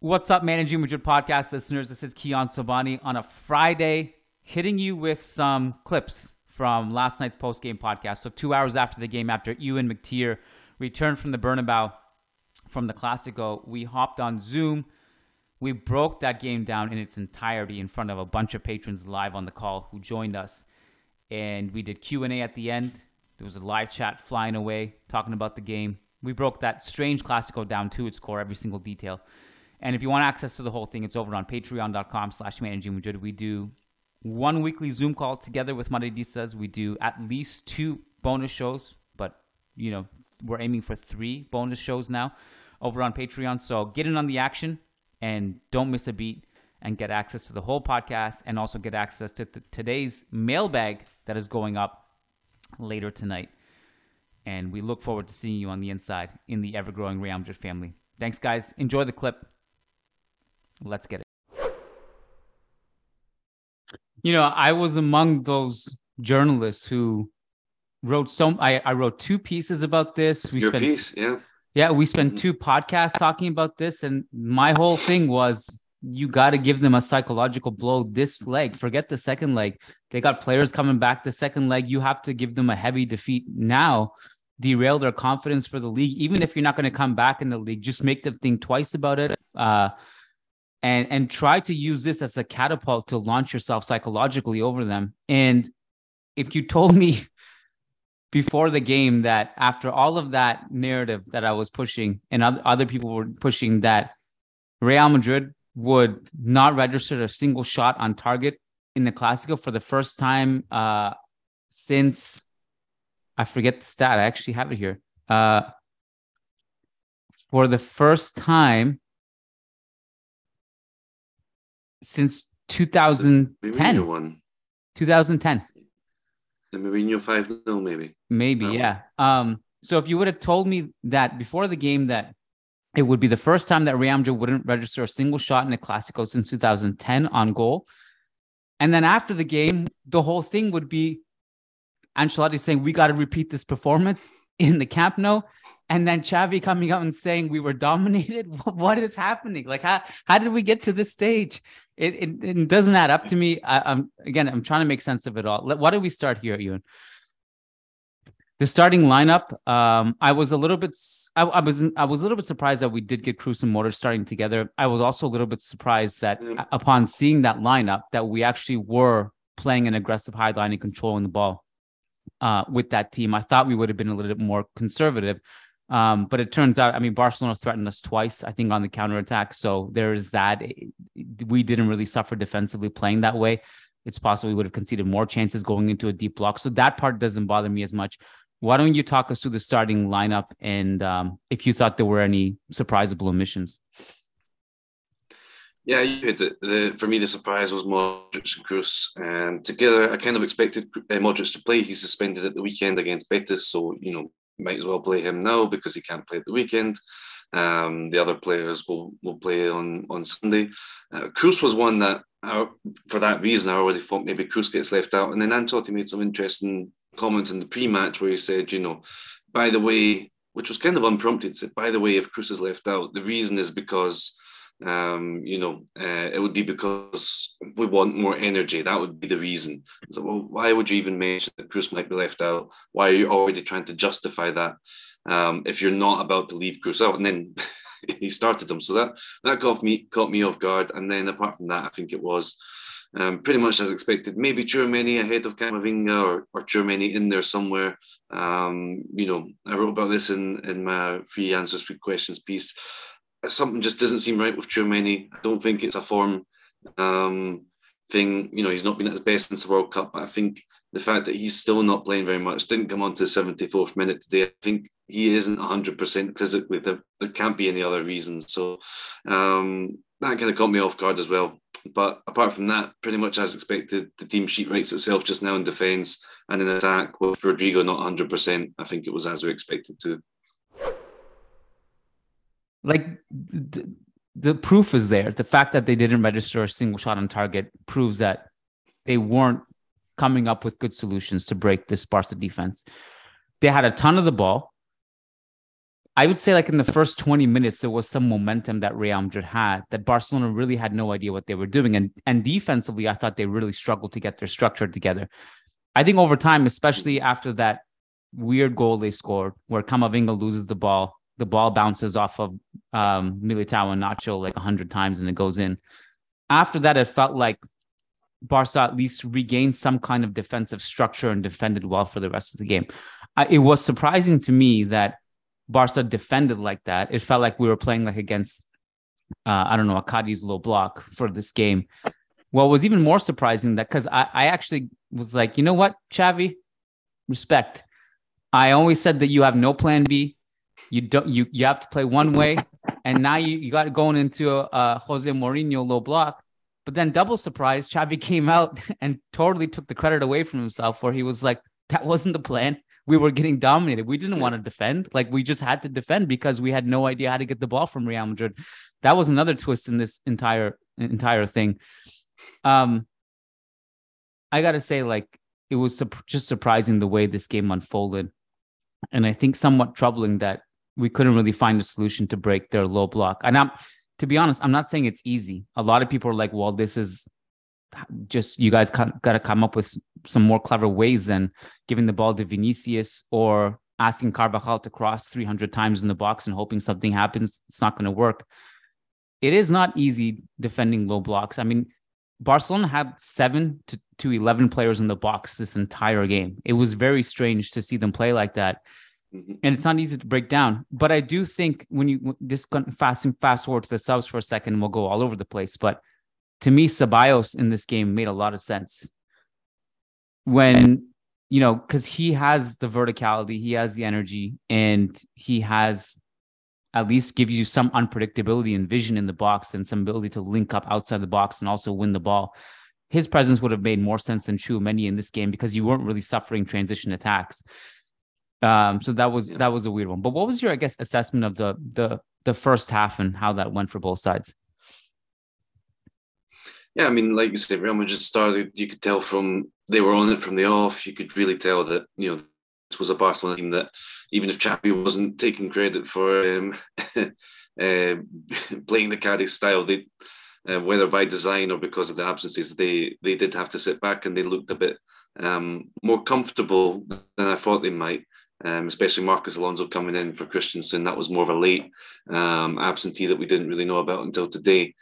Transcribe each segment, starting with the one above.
What's up, Managing Madrid podcast listeners? This is Kiyan Sobhani on a Friday, hitting you with some clips from last night's post game podcast. So, two hours after the game, after Euan McTear returned from the Bernabeu from the Clasico, we hopped on Zoom. We broke that game down in its entirety in front of a bunch of patrons live on the call who joined us, and we did Q and A at the end. There was a live chat flying away talking about the game. We broke that strange Clasico down to its core, every single detail. And if you want access to the whole thing, it's over on patreon.com slash managing Madrid. We do one weekly Zoom call together with Madridistas. We do at least two bonus shows, but you know, we're aiming for three bonus shows now over on Patreon. So get in on the action and don't miss a beat and get access to the whole podcast and also get access to th- today's mailbag that is going up later tonight. And we look forward to seeing you on the inside in the ever growing Real Madrid family. Thanks, guys. Enjoy the clip. Let's get it. You know, I was among those journalists who wrote some. I, I wrote two pieces about this. We Your spent, piece, yeah. Yeah, we spent mm-hmm. two podcasts talking about this, and my whole thing was you got to give them a psychological blow this leg. Forget the second leg. They got players coming back the second leg. You have to give them a heavy defeat now, derail their confidence for the league. Even if you're not going to come back in the league, just make them think twice about it. Uh, and and try to use this as a catapult to launch yourself psychologically over them. And if you told me before the game that after all of that narrative that I was pushing and other people were pushing that Real Madrid would not register a single shot on target in the Clasico for the first time uh, since I forget the stat. I actually have it here. Uh, for the first time since 2010. One. 2010. The Mourinho 5 0, maybe. Maybe, yeah. Um, so if you would have told me that before the game that it would be the first time that Real Madrid wouldn't register a single shot in a Clasico since 2010 on goal. And then after the game, the whole thing would be Ancelotti saying, We got to repeat this performance in the Camp Nou and then Xavi coming out and saying we were dominated. what is happening? Like how how did we get to this stage? It it, it doesn't add up to me. I, am again, I'm trying to make sense of it all. Why do we start here, Euan? The starting lineup. Um, I was a little bit. I, I, was. I was a little bit surprised that we did get Kroos and Modric starting together. I was also a little bit surprised that upon seeing that lineup, that we actually were playing an aggressive high line and controlling the ball uh, with that team. I thought we would have been a little bit more conservative. Um, but it turns out, I mean, Barcelona threatened us twice, I think, on the counterattack. So there is that. We didn't really suffer defensively playing that way. It's possible we would have conceded more chances going into a deep block. So that part doesn't bother me as much. Why don't you talk us through the starting lineup and um, if you thought there were any surprisable omissions? Yeah, you hit it. The, for me, the surprise was Modric and Kroos. And together, I kind of expected uh, Modric to play. He's suspended at the weekend against Betis. So, you know, might as well play him now because he can't play at the weekend. Um, the other players will will play on on Sunday. Uh, Kroos was one that, uh, for that reason, I already thought maybe Kroos gets left out. And then Ancelotti made some interesting comments in the pre-match where he said, you know, by the way, which was kind of unprompted, said, by the way, if Kroos is left out, the reason is because um, you know, uh, it would be because we want more energy. That would be the reason. So, well, why would you even mention that Kroos might be left out? Why are you already trying to justify that um, if you're not about to leave Kroos out? And then he started them, so that that caught me caught me off guard. And then apart from that, I think it was. Um, pretty much as expected. Maybe Tchouameni ahead of Camavinga or, or Tchouameni in there somewhere. Um, you know, I wrote about this in, in my free answers, free questions piece something just doesn't seem right with Tchouameni. I don't think it's a form um, thing. You know, he's not been at his best since the World Cup. But I think the fact that he's still not playing very much didn't come on to the 74th minute today. I think he isn't 100% physically. There, there can't be any other reasons. So um, that kind of caught me off guard as well. But apart from that, pretty much as expected, the team sheet writes itself just now in defence and in attack with Rodrygo not 100%. I think it was as we expected to like the, the proof is there. The fact that they didn't register a single shot on target proves that they weren't coming up with good solutions to break this Barca defense. They had a ton of the ball. I would say like in the first 20 minutes, there was some momentum that Real Madrid had that Barcelona really had no idea what they were doing. And and defensively, I thought they really struggled to get their structure together. I think over time, especially after that weird goal they scored where Camavinga loses the ball, the ball bounces off of um, Militao and Nacho like 100 times and it goes in. After that, it felt like Barca at least regained some kind of defensive structure and defended well for the rest of the game. I, it was surprising to me that Barca defended like that. It felt like we were playing like against, uh, I don't know, a Cadiz low block for this game. What was even more surprising that because I, I actually was like, you know what, Xavi, respect. I always said that you have no plan B. You don't. You you have to play one way, and now you, you got going into a, a Jose Mourinho low block. But then double surprise, Xavi came out and totally took the credit away from himself, where he was like, "That wasn't the plan. We were getting dominated. We didn't want to defend. Like we just had to defend because we had no idea how to get the ball from Real Madrid." That was another twist in this entire entire thing. Um, I gotta say, like it was su- just surprising the way this game unfolded, and I think somewhat troubling that we couldn't really find a solution to break their low block. And I'm, to be honest, I'm not saying it's easy. A lot of people are like, well, this is just you guys got to come up with some more clever ways than giving the ball to Vinicius or asking Carvajal to cross 300 times in the box and hoping something happens. It's not going to work. It is not easy defending low blocks. I mean, Barcelona had seven to, to 11 players in the box this entire game. It was very strange to see them play like that. Mm-hmm. And it's not easy to break down. But I do think when you this fast fast forward to the subs for a second, we'll go all over the place. But to me, Ceballos in this game made a lot of sense. When you know, because he has the verticality, he has the energy, and he has at least gives you some unpredictability and vision in the box and some ability to link up outside the box and also win the ball. His presence would have made more sense than Tchouameni in this game because you weren't really suffering transition attacks. Um, so that was that was a weird one. But what was your, I guess, assessment of the the the first half and how that went for both sides? Yeah, I mean, like you said, Real Madrid started. You could tell from they were on it from the off. You could really tell that you know this was a Barcelona team that, even if Xavi wasn't taking credit for um, uh, playing the Cadiz style, they uh, whether by design or because of the absences, they they did have to sit back and they looked a bit um, more comfortable than I thought they might. Um, especially Marcos Alonso coming in for Christensen. That was more of a late um, absentee that we didn't really know about until today.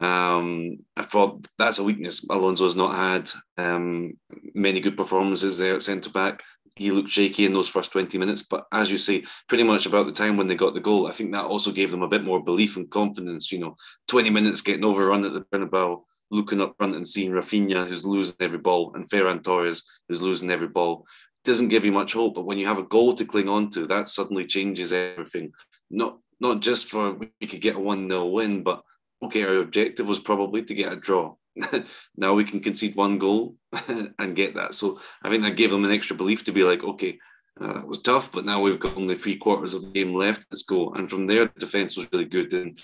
Um, I thought that's a weakness. Alonso has not had um, many good performances there at centre back he looked shaky in those first 20 minutes. But as you say, pretty much about the time when they got the goal, I think that also gave them a bit more belief and confidence. You know, 20 minutes getting overrun at the Bernabeu, looking up front and seeing Rafinha, who's losing every ball, and Ferran Torres, who's losing every ball, doesn't give you much hope. But when you have a goal to cling on to, that suddenly changes everything. Not not just for we could get a 1 0 win, but okay, our objective was probably to get a draw. now we can concede one goal and get that. So I think that gave them an extra belief to be like, okay, uh, that was tough, but now we've got only three quarters of the game left. Let's go. And from there, the defense was really good. And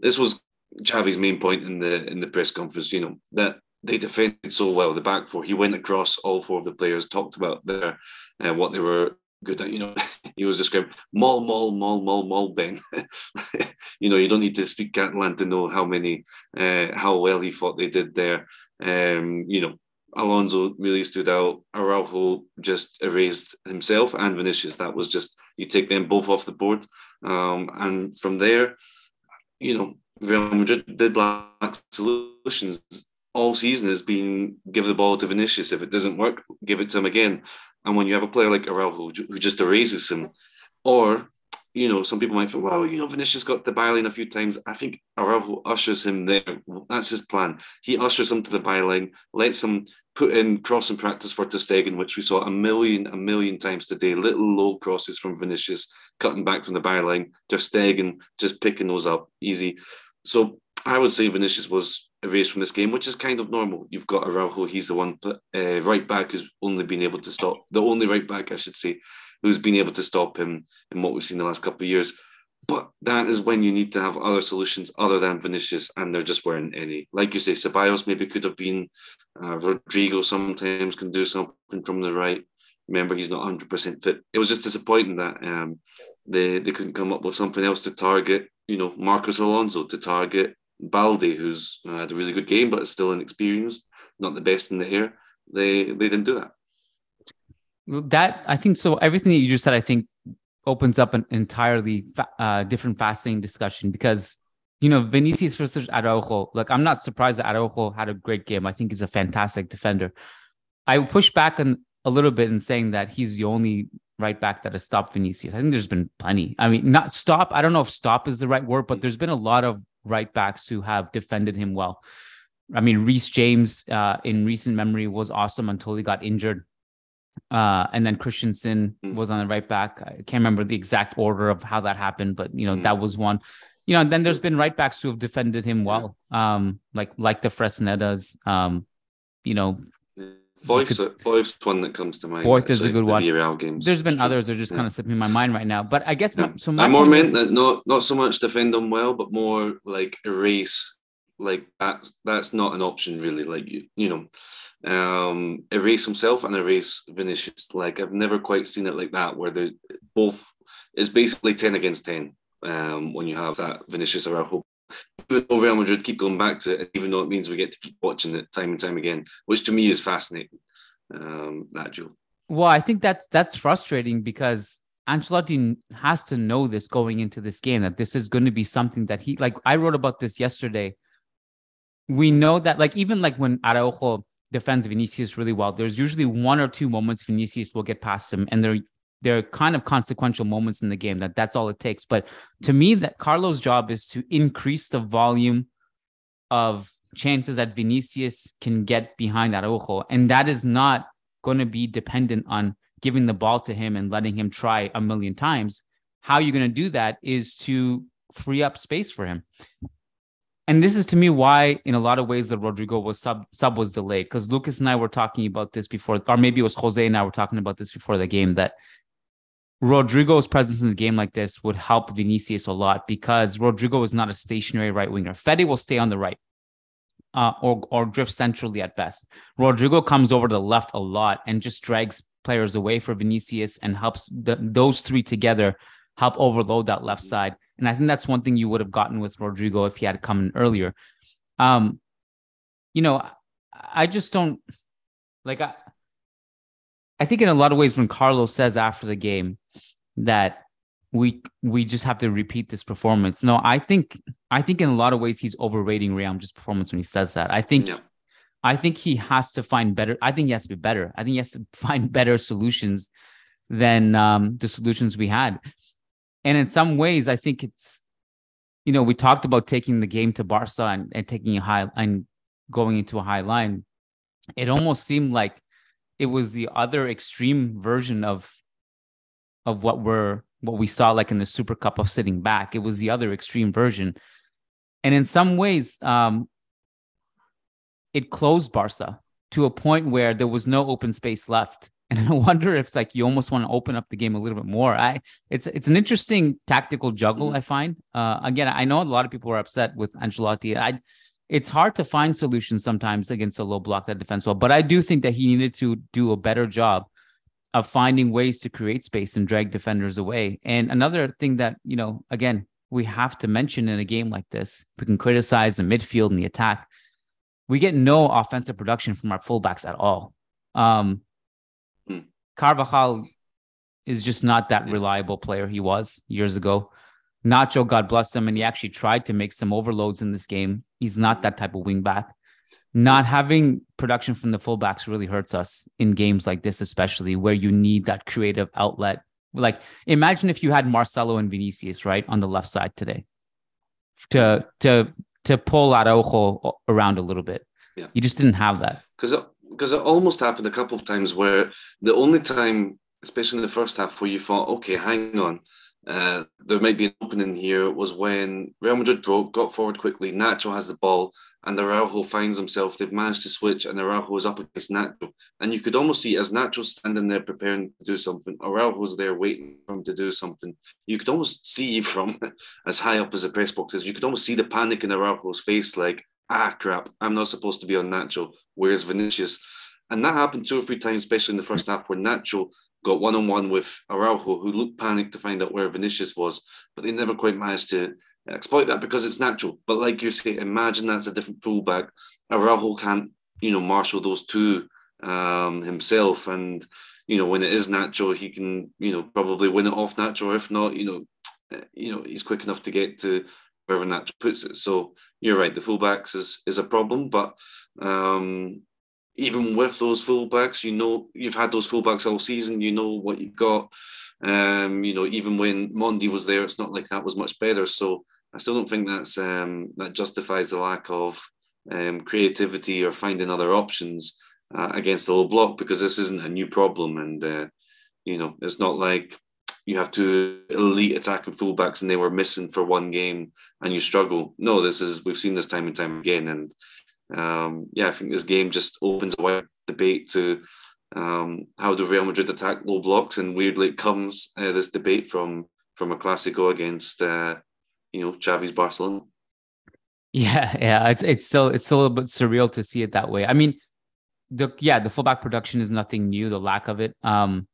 this was Xavi's main point in the in the press conference. You know that they defended so well. The back four, he went across all four of the players, talked about their uh, what they were good at. You know, he was described maul, maul, maul, maul, maul, Ben. you know, you don't need to speak Catalan to know how many, uh, how well he thought they did there. Um, you know, Alonso really stood out. Araujo just erased himself and Vinicius. That was just you take them both off the board, um, and from there, you know, Real Madrid did lack solutions all season has been give the ball to Vinicius. If it doesn't work, give it to him again. And when you have a player like Araujo who just erases him, or you know, some people might think, well, you know, Vinicius got the byline a few times. I think Araujo ushers him there. That's his plan. He ushers him to the byline, lets him put in crossing practice for Ter which we saw a million, a million times today. Little low crosses from Vinicius, cutting back from the byline. Ter just picking those up easy. So I would say Vinicius was erased from this game, which is kind of normal. You've got Araujo, he's the one uh, right back who's only been able to stop, the only right back, I should say, who's been able to stop him in what we've seen the last couple of years. But that is when you need to have other solutions other than Vinicius, and there just weren't any. Like you say, Ceballos maybe could have been. Uh, Rodrygo sometimes can do something from the right. Remember, he's not 100% fit. It was just disappointing that um, they they couldn't come up with something else to target. You know, Marcos Alonso to target Balde, who's had a really good game but is still inexperienced, not the best in the air. They they didn't do that. That I think so. Everything that you just said, I think, opens up an entirely uh, different, fascinating discussion because you know Vinicius versus Araujo. Like, I'm not surprised that Araujo had a great game. I think he's a fantastic defender. I push back on a little bit in saying that he's the only right back that has stopped Vinicius. I think there's been plenty. I mean, not stop. I don't know if stop is the right word, but there's been a lot of right backs who have defended him well. I mean, Reece James uh, in recent memory was awesome until he got injured. Uh, and then Christensen mm. was on the right back. I can't remember the exact order of how that happened, but you know, mm. that was one. You know, and then there's been right backs who have defended him well. Um, like like the Fresnedas. Um, you know, Foyth's, could, one that comes to mind. Foyth is a good one. games. There's been others that are just yeah. kind of slipping my mind right now. But I guess yeah. my, so. My I more meant is, that not not so much defend them well, but more like erase. Like that. That's not an option really. Like you, you know, um, erase himself and erase Vinicius. Like I've never quite seen it like that, where they both is basically ten against ten. Um, when you have that Vinicius Araujo though Real Madrid keep going back to it, even though it means we get to keep watching it time and time again, which to me is fascinating. Um, that Joe. Well, I think that's that's frustrating because Ancelotti has to know this going into this game that this is going to be something that he like. I wrote about this yesterday. We know that like even like when Araujo defends Vinicius really well, there's usually one or two moments Vinicius will get past him, and they're there are kind of consequential moments in the game that that's all it takes. But to me, that Carlo's job is to increase the volume of chances that Vinicius can get behind Araujo, and that is not going to be dependent on giving the ball to him and letting him try a million times. How you're going to do that is to free up space for him. And this is to me why, in a lot of ways, the Rodrygo was sub sub was delayed because Lucas and I were talking about this before, or maybe it was Jose and I were talking about this before the game that Rodrygo's presence in a game like this would help Vinicius a lot because Rodrygo is not a stationary right winger. Fede will stay on the right uh, or, or drift centrally at best. Rodrygo comes over to the left a lot and just drags players away for Vinicius and helps the, those three together help overload that left side. And I think that's one thing you would have gotten with Rodrygo if he had come in earlier. Um, you know, I just don't like I I think in a lot of ways when Carlos says after the game that we we just have to repeat this performance. No, I think I think in a lot of ways he's overrating Real Madrid's performance when he says that. I think yeah. I think he has to find better. I think he has to be better. I think he has to find better solutions than um, the solutions we had. And in some ways, I think it's you know we talked about taking the game to Barca and, and taking a high and going into a high line. It almost seemed like it was the other extreme version of of what we're what we saw like in the Super Cup of sitting back. It was the other extreme version, and in some ways, um, it closed Barca to a point where there was no open space left. And I wonder if like you almost want to open up the game a little bit more. I it's it's an interesting tactical juggle. Mm-hmm. I find. Uh, again, I know a lot of people are upset with Ancelotti. I it's hard to find solutions sometimes against a low block that defense well. But I do think that he needed to do a better job of finding ways to create space and drag defenders away. And another thing that, you know, again, we have to mention in a game like this, we can criticize the midfield and the attack. We get no offensive production from our fullbacks at all. Um, hmm. Carvajal is just not that reliable player he was years ago. Nacho, God bless him, and he actually tried to make some overloads in this game. He's not that type of wingback. Not having production from the fullbacks really hurts us in games like this, especially where you need that creative outlet. Like, imagine if you had Marcelo and Vinicius right on the left side today, to to to pull Araujo around a little bit. Yeah. You just didn't have that because because it, it almost happened a couple of times where the only time, especially in the first half, where you thought, okay, hang on, uh, there might be an opening here was when Real Madrid broke, got forward quickly. Nacho has the ball, and Araujo finds himself. They've managed to switch, and Araujo is up against Nacho. And you could almost see as Nacho standing there preparing to do something, Araujo's there waiting for him to do something. You could almost see from as high up as the press box is, you could almost see the panic in Araujo's face, like, ah, crap, I'm not supposed to be on Nacho. Where's Vinicius? And that happened two or three times, especially in the first half, where Nacho got one on one with Araujo, who looked panicked to find out where Vinicius was, but they never quite managed to exploit that because it's Nacho. But like you say, imagine that's a different fullback. Araujo can't, you know, marshal those two um, himself, and you know when it is Nacho, he can, you know, probably win it off Nacho. If not, you know, eh, you know, he's quick enough to get to wherever Nacho puts it. So you're right, the fullbacks is is a problem, but um, even with those fullbacks, you know you've had those fullbacks all season. You know what you've got. Um, you know, even when Mendy was there, it's not like that was much better. So I still don't think that's um, that justifies the lack of um, creativity or finding other options uh, against the low block because this isn't a new problem, and uh, you know it's not like you have two elite attacking fullbacks and they were missing for one game and you struggle. No, this is we've seen this time and time again, and um, yeah, I think this game just opens a wide debate to um, how do Real Madrid attack low blocks, and weirdly it comes uh, this debate from from a Clásico against uh, you know Xavi's Barcelona. Yeah, yeah, it's it's so it's a little bit surreal to see it that way. I mean, the yeah, the fullback production is nothing new. The lack of it, um,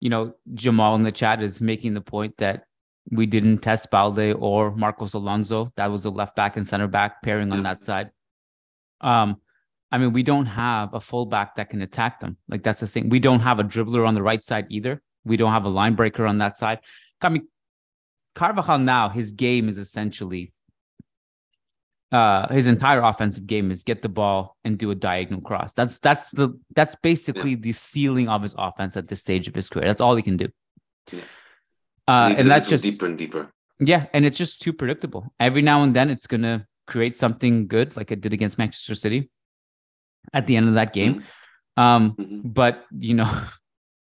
you know, Jamal in the chat is making the point that we didn't test Balde or Marcos Alonso. That was a left back and center back pairing on yeah. that side. Um, I mean, we don't have a fullback that can attack them. Like that's the thing. We don't have a dribbler on the right side either. We don't have a line breaker on that side. I mean, Carvajal now, his game is essentially uh his entire offensive game is get the ball and do a diagonal cross. That's that's the that's basically the ceiling of his offense at this stage of his career. That's all he can do. Yeah. Uh, and that's just deeper and deeper. Yeah, and it's just too predictable. Every now and then, it's gonna create something good, like it did against Manchester City at the end of that game. Mm-hmm. Um, mm-hmm. But you know,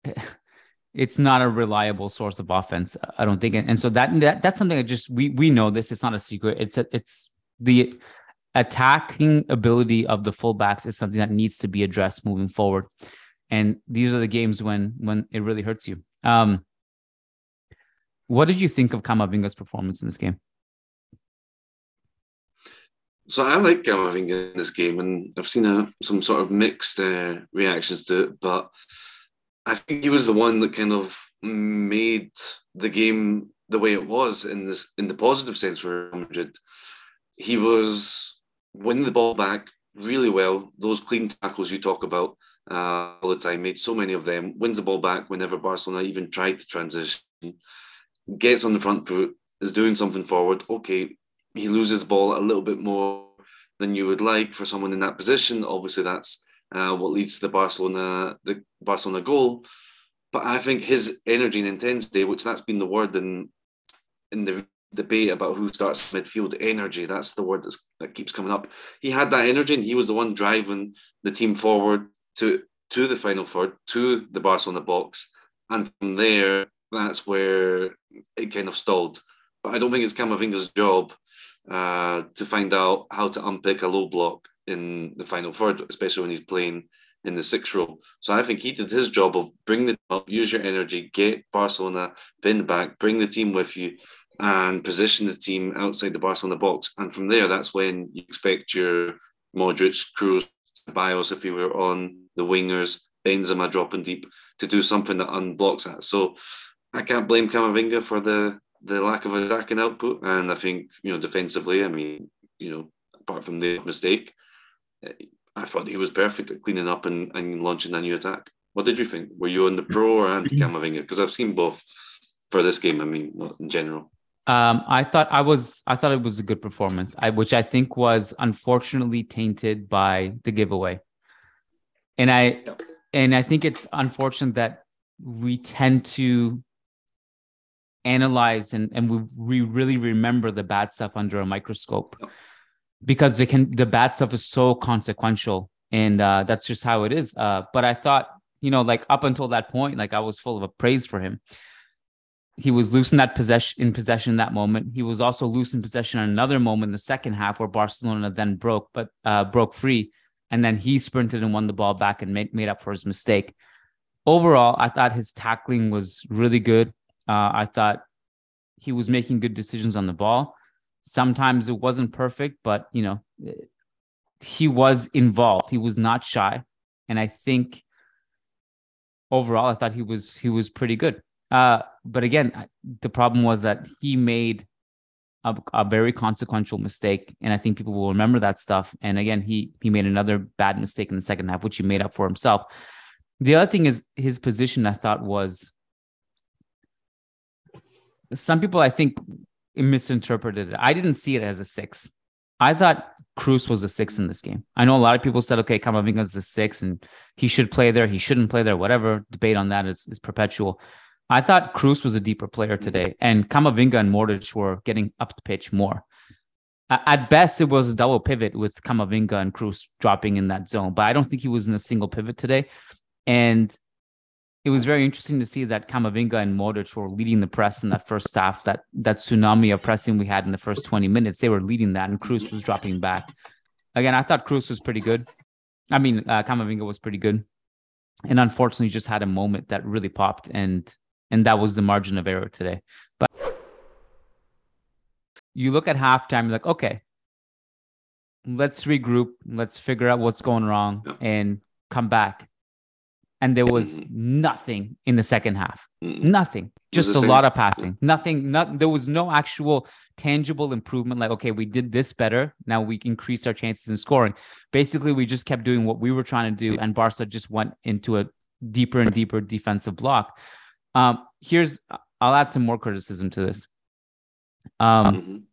it's not a reliable source of offense. I don't think, and so that, that that's something that just we we know this. It's not a secret. It's a, it's the attacking ability of the fullbacks is something that needs to be addressed moving forward. And these are the games when when it really hurts you. Um, what did you think of Camavinga's performance in this game? So I like Camavinga in this game, and I've seen a, some sort of mixed uh, reactions to it, but I think he was the one that kind of made the game the way it was in this in the positive sense for Madrid. He was winning the ball back really well. Those clean tackles you talk about uh, all the time, made so many of them. Wins the ball back whenever Barcelona even tried to transition. Gets on the front foot, is doing something forward. Okay, he loses the ball a little bit more than you would like for someone in that position. Obviously, that's uh, what leads to the Barcelona the Barcelona goal. But I think his energy and intensity, which that's been the word in in the debate about who starts midfield, energy. That's the word that's, that keeps coming up. He had that energy, and he was the one driving the team forward to to the final third, to the Barcelona box, and from there, that's where it kind of stalled. But I don't think it's Camavinga's job uh, to find out how to unpick a low block in the final third, especially when he's playing in the sixth row. So I think he did his job of bring the up, use your energy, get Barcelona pinned back, bring the team with you, and position the team outside the Barcelona box. And from there, that's when you expect your Modric, Kroos, Bios, if you were on the wingers, Benzema dropping deep to do something that unblocks that. So I can't blame Camavinga for the the lack of attacking output. And I think, you know, defensively, I mean, you know, apart from the mistake, eh, I thought he was perfect at cleaning up and, and launching a new attack. What did you think? Were you on the pro or anti Camavinga? Because I've seen both for this game. I mean, not in general. Um, I thought I was I thought it was a good performance, I, which I think was unfortunately tainted by the giveaway. And I and I think it's unfortunate that we tend to analyze and, and we, we really remember the bad stuff under a microscope. Because it can the bad stuff is so consequential and uh, that's just how it is. Uh, but i thought you know like up until that point like i was full of a praise for him. He was loose in that possession in possession in that moment. He was also loose in possession in another moment in the second half where barcelona then broke but uh, broke free. And then he sprinted and won the ball back and made, made up for his mistake. Overall i thought his tackling was really good uh, I thought he was making good decisions on the ball. Sometimes it wasn't perfect, but you know, he was involved. He was not shy, and I think overall, I thought he was he was pretty good. Uh, but again, the problem was that he made a, a, very consequential mistake, and I think people will remember that stuff. And again, he he made another bad mistake in the second half, which he made up for himself. The other thing is his position. I thought was some people I think misinterpreted it. I didn't see it as a six. I thought Kroos was a six in this game. I know a lot of people said, okay, Camavinga's the six and he should play there. He shouldn't play there. Whatever debate on that is, is perpetual. I thought Kroos was a deeper player today, and Camavinga and Modric were getting up the pitch more. At best, it was a double pivot with Kamavinga and Kroos dropping in that zone, but I don't think he was in a single pivot today. And it was very interesting to see that Camavinga and Modric were leading the press in that first half. That that tsunami of pressing we had in the first 20 minutes, they were leading that, and Kroos was dropping back. Again, I thought Kroos was pretty good. I mean, uh, Camavinga was pretty good, and unfortunately, just had a moment that really popped, and and that was the margin of error today. But you look at halftime, you're like, okay, let's regroup, let's figure out what's going wrong, and come back and there was mm-hmm. nothing in the second half. Mm-hmm. Nothing. Just a lot of passing. Nothing. Not there was no actual tangible improvement. Like, okay, we did this better. Now we increased our chances in scoring. Basically, we just kept doing what we were trying to do, and Barca just went into a deeper and deeper defensive block. Um, here's I'll add some more criticism to this. Um,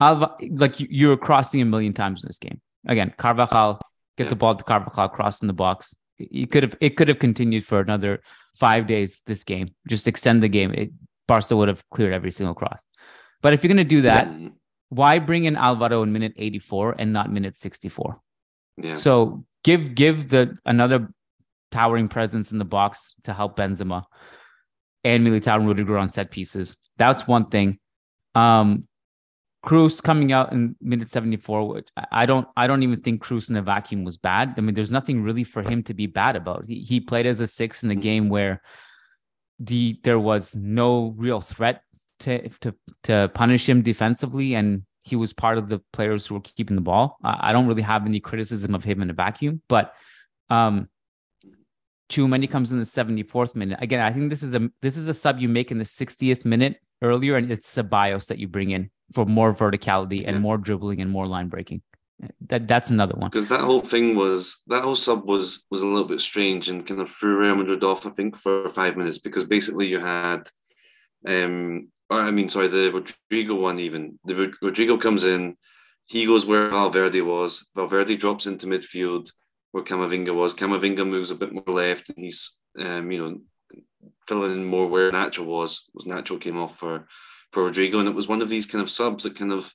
mm-hmm. Like you're crossing a million times in this game. Again, Carvajal, get yeah. the ball to Carvajal, cross in the box it could have it could have continued for another five days. This game, just extend the game. It, Barca would have cleared every single cross. But if you're going to do that, yeah. why bring in Alvaro in minute 84 and not minute 64? Yeah. So give give the another towering presence in the box to help Benzema and Militao and Rudiger on set pieces. That's one thing. Um, Kroos coming out in minute 74, which I don't I don't even think Kroos in a vacuum was bad. I mean, there's nothing really for him to be bad about. He, he played as a six in the game where the there was no real threat to to to punish him defensively, and he was part of the players who were keeping the ball. I, I don't really have any criticism of him in a vacuum, but um Tchouameni comes in the 74th minute. Again, I think this is a this is a sub you make in the 60th minute earlier, and it's Ceballos that you bring in for more verticality and yeah. more dribbling and more line breaking. That that's another one. Because that whole thing was that whole sub was was a little bit strange and kind of threw Real Madrid off. I think for five minutes because basically you had, um, or I mean, sorry, the Rodrygo one even the Rodrygo comes in, he goes where Valverde was. Valverde drops into midfield where Camavinga was. Camavinga moves a bit more left and he's um, you know filling in more where Nacho was. Was Nacho came off for for Rodrygo, and it was one of these kind of subs that kind of,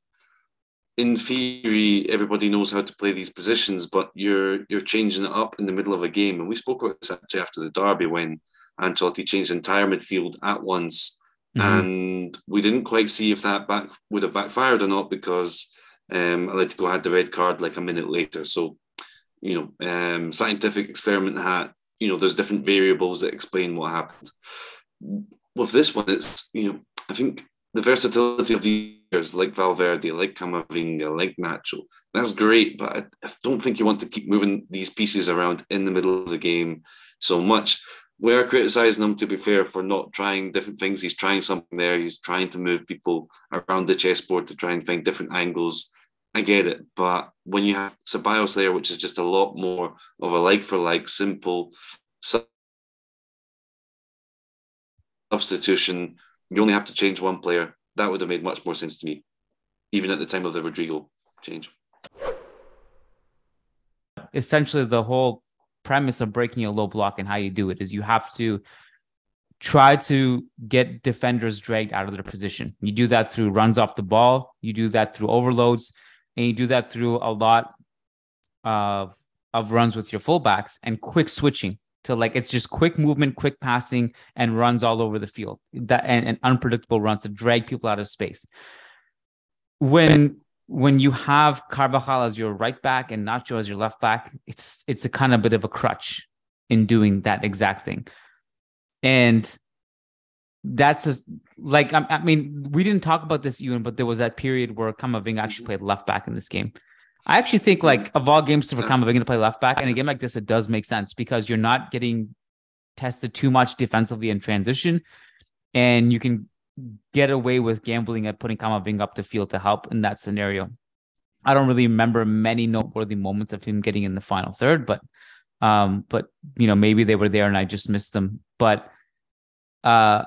in theory, everybody knows how to play these positions, but you're you're changing it up in the middle of a game. And we spoke about this actually after the derby when Ancelotti changed the entire midfield at once, mm-hmm. and we didn't quite see if that back would have backfired or not because um, Atletico had the red card like a minute later. So, you know, um, scientific experiment hat. You know, there's different variables that explain what happened. With this one, it's you know, I think the versatility of players like Valverde, like Camavinga, like Nacho, that's great. But I, I, don't think you want to keep moving these pieces around in the middle of the game so much. We are criticizing him, to be fair, for not trying different things. He's trying something there. He's trying to move people around the chessboard to try and find different angles. I get it. But when you have Ceballos there, which is just a lot more of a like for like, simple substitution you only have to change one player. That would have made much more sense to me, even at the time of the Rodrygo change. Essentially, the whole premise of breaking a low block and how you do it is you have to try to get defenders dragged out of their position. You do that through runs off the ball, you do that through overloads, and you do that through a lot of of runs with your fullbacks and quick switching to like it's just quick movement, quick passing, and runs all over the field. That and, and unpredictable runs to drag people out of space. When when you have Carvajal as your right back and Nacho as your left back, it's it's a kind of bit of a crutch in doing that exact thing. And that's a, like I, I mean we didn't talk about this even, but there was that period where Camavinga actually played left back in this game. I actually think like of all games to for Camavinga to play left back, in a game like this, it does make sense because you're not getting tested too much defensively in transition, and you can get away with gambling at putting Camavinga up the field to help in that scenario. I don't really remember many noteworthy moments of him getting in the final third, but um, but you know, maybe they were there and I just missed them. But uh,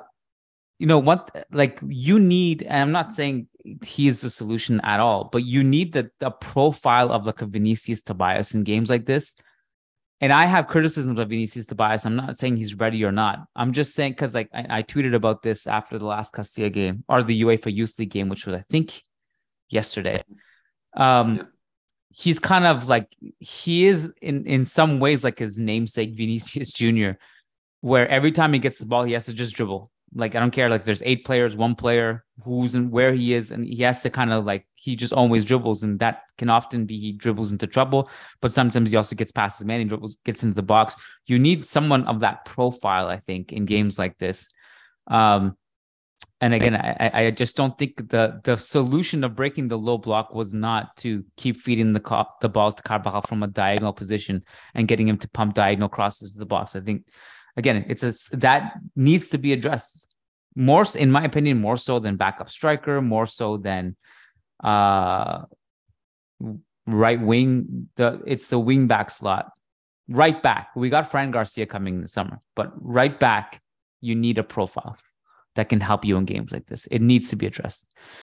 you know what like you need and i'm not saying he is the solution at all but you need the, the profile of like a vinicius tobias in games like this. And i have criticisms of vinicius tobias. I'm not saying he's ready or not. I'm just saying because like I, I, tweeted about this after the last castilla game or the uefa youth league game which was i think yesterday. Um yeah. he's kind of like he is in in some ways like his namesake vinicius junior where every time he gets the ball he has to just dribble like I don't care. Like there's eight players, one player who's and where he is, and he has to kind of like he just always dribbles, and that can often be he dribbles into trouble. But sometimes he also gets past his man, he dribbles, gets into the box. You need someone of that profile, I think, in games like this. Um, and again, I, I just don't think the the solution of breaking the low block was not to keep feeding the cop, the ball to Carvajal from a diagonal position and getting him to pump diagonal crosses to the box. I think again, it's a that needs to be addressed more, in my opinion, more so than backup striker, more so than uh right wing. The it's the wing back slot. Right back, we got Fran Garcia coming in the summer, but right back, you need a profile that can help you in games like this. It needs to be addressed.